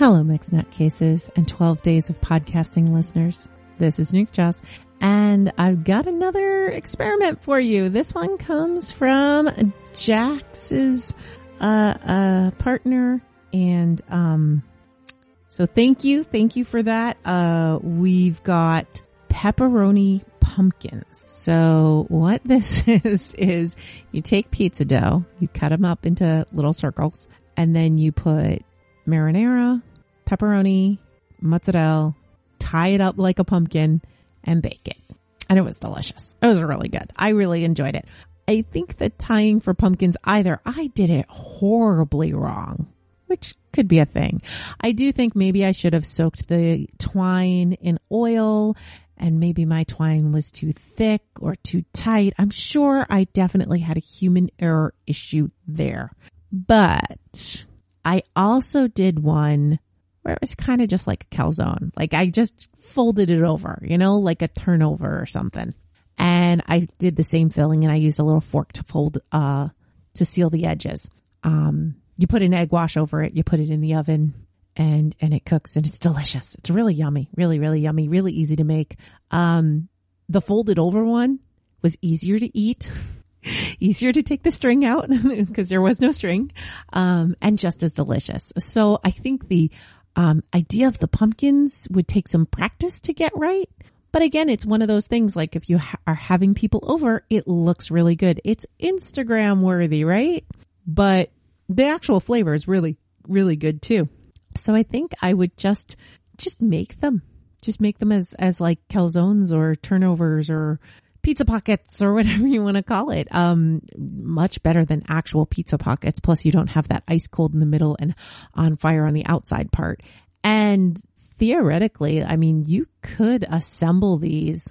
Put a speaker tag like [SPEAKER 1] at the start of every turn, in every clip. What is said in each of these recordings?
[SPEAKER 1] Hello, Mixed Nut Cases and 12 days of podcasting listeners. This is Nuke Joss, and I've got another experiment for you. This one comes from Jax's uh, uh, partner, and um, so thank you, thank you for that. Uh, we've got pepperoni pumpkins. So what this is is you take pizza dough, you cut them up into little circles, and then you put marinara, pepperoni, mozzarella, tie it up like a pumpkin, and bake it. And it was delicious. It was really good. I really enjoyed it. I think the tying for pumpkins either I did it horribly wrong, which could be a thing. I do think maybe I should have soaked the twine in oil and maybe my twine was too thick or too tight. I'm sure I definitely had a human error issue there. But I also did one where it was kind of just like a calzone. Like I just folded it over, you know, like a turnover or something. And I did the same filling and I used a little fork to fold, uh, to seal the edges. Um, you put an egg wash over it, you put it in the oven and, and it cooks and it's delicious. It's really yummy, really, really yummy, really easy to make. Um, the folded over one was easier to eat. easier to take the string out because there was no string, um, and just as delicious. So I think the um, idea of the pumpkins would take some practice to get right. But again, it's one of those things like if you ha- are having people over, it looks really good. It's Instagram worthy, right? But the actual flavor is really, really good too. So I think I would just, just make them, just make them as, as like calzones or turnovers or pizza pockets or whatever you want to call it. Um, much better than actual pizza pockets. Plus you don't have that ice cold in the middle and on fire on the outside part. And theoretically, I mean, you could assemble these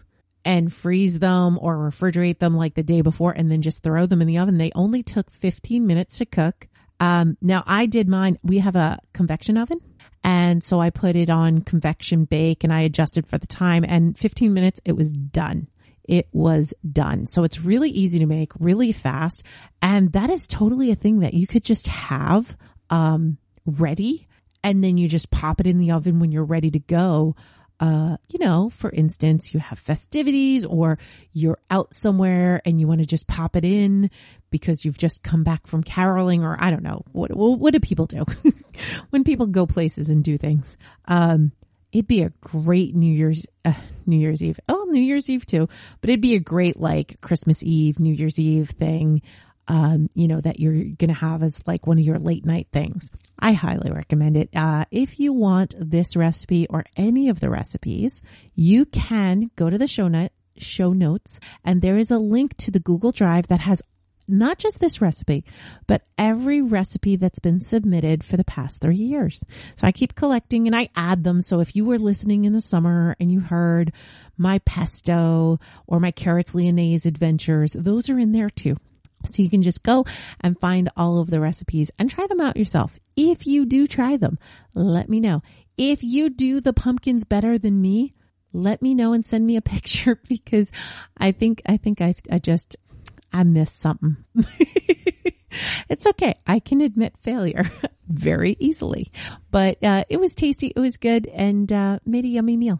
[SPEAKER 1] and freeze them or refrigerate them like the day before and then just throw them in the oven. They only took 15 minutes to cook. Um, now I did mine. We have a convection oven. And so I put it on convection bake and I adjusted for the time and 15 minutes, it was done it was done. So it's really easy to make, really fast. And that is totally a thing that you could just have, um, ready. And then you just pop it in the oven when you're ready to go. Uh, you know, for instance, you have festivities or you're out somewhere and you want to just pop it in because you've just come back from caroling or I don't know. What, what do people do when people go places and do things? Um, it'd be a great New Year's, uh, New Year's Eve. Oh, New Year's Eve too, but it'd be a great like Christmas Eve, New Year's Eve thing. Um, you know, that you're going to have as like one of your late night things. I highly recommend it. Uh, if you want this recipe or any of the recipes, you can go to the show note, show notes and there is a link to the Google Drive that has not just this recipe, but every recipe that's been submitted for the past three years. So I keep collecting and I add them. So if you were listening in the summer and you heard my pesto or my carrots lyonnaise adventures, those are in there too. So you can just go and find all of the recipes and try them out yourself. If you do try them, let me know. If you do the pumpkins better than me, let me know and send me a picture because I think, I think I, I just, I missed something. it's okay. I can admit failure very easily, but uh, it was tasty. It was good and uh, made a yummy meal.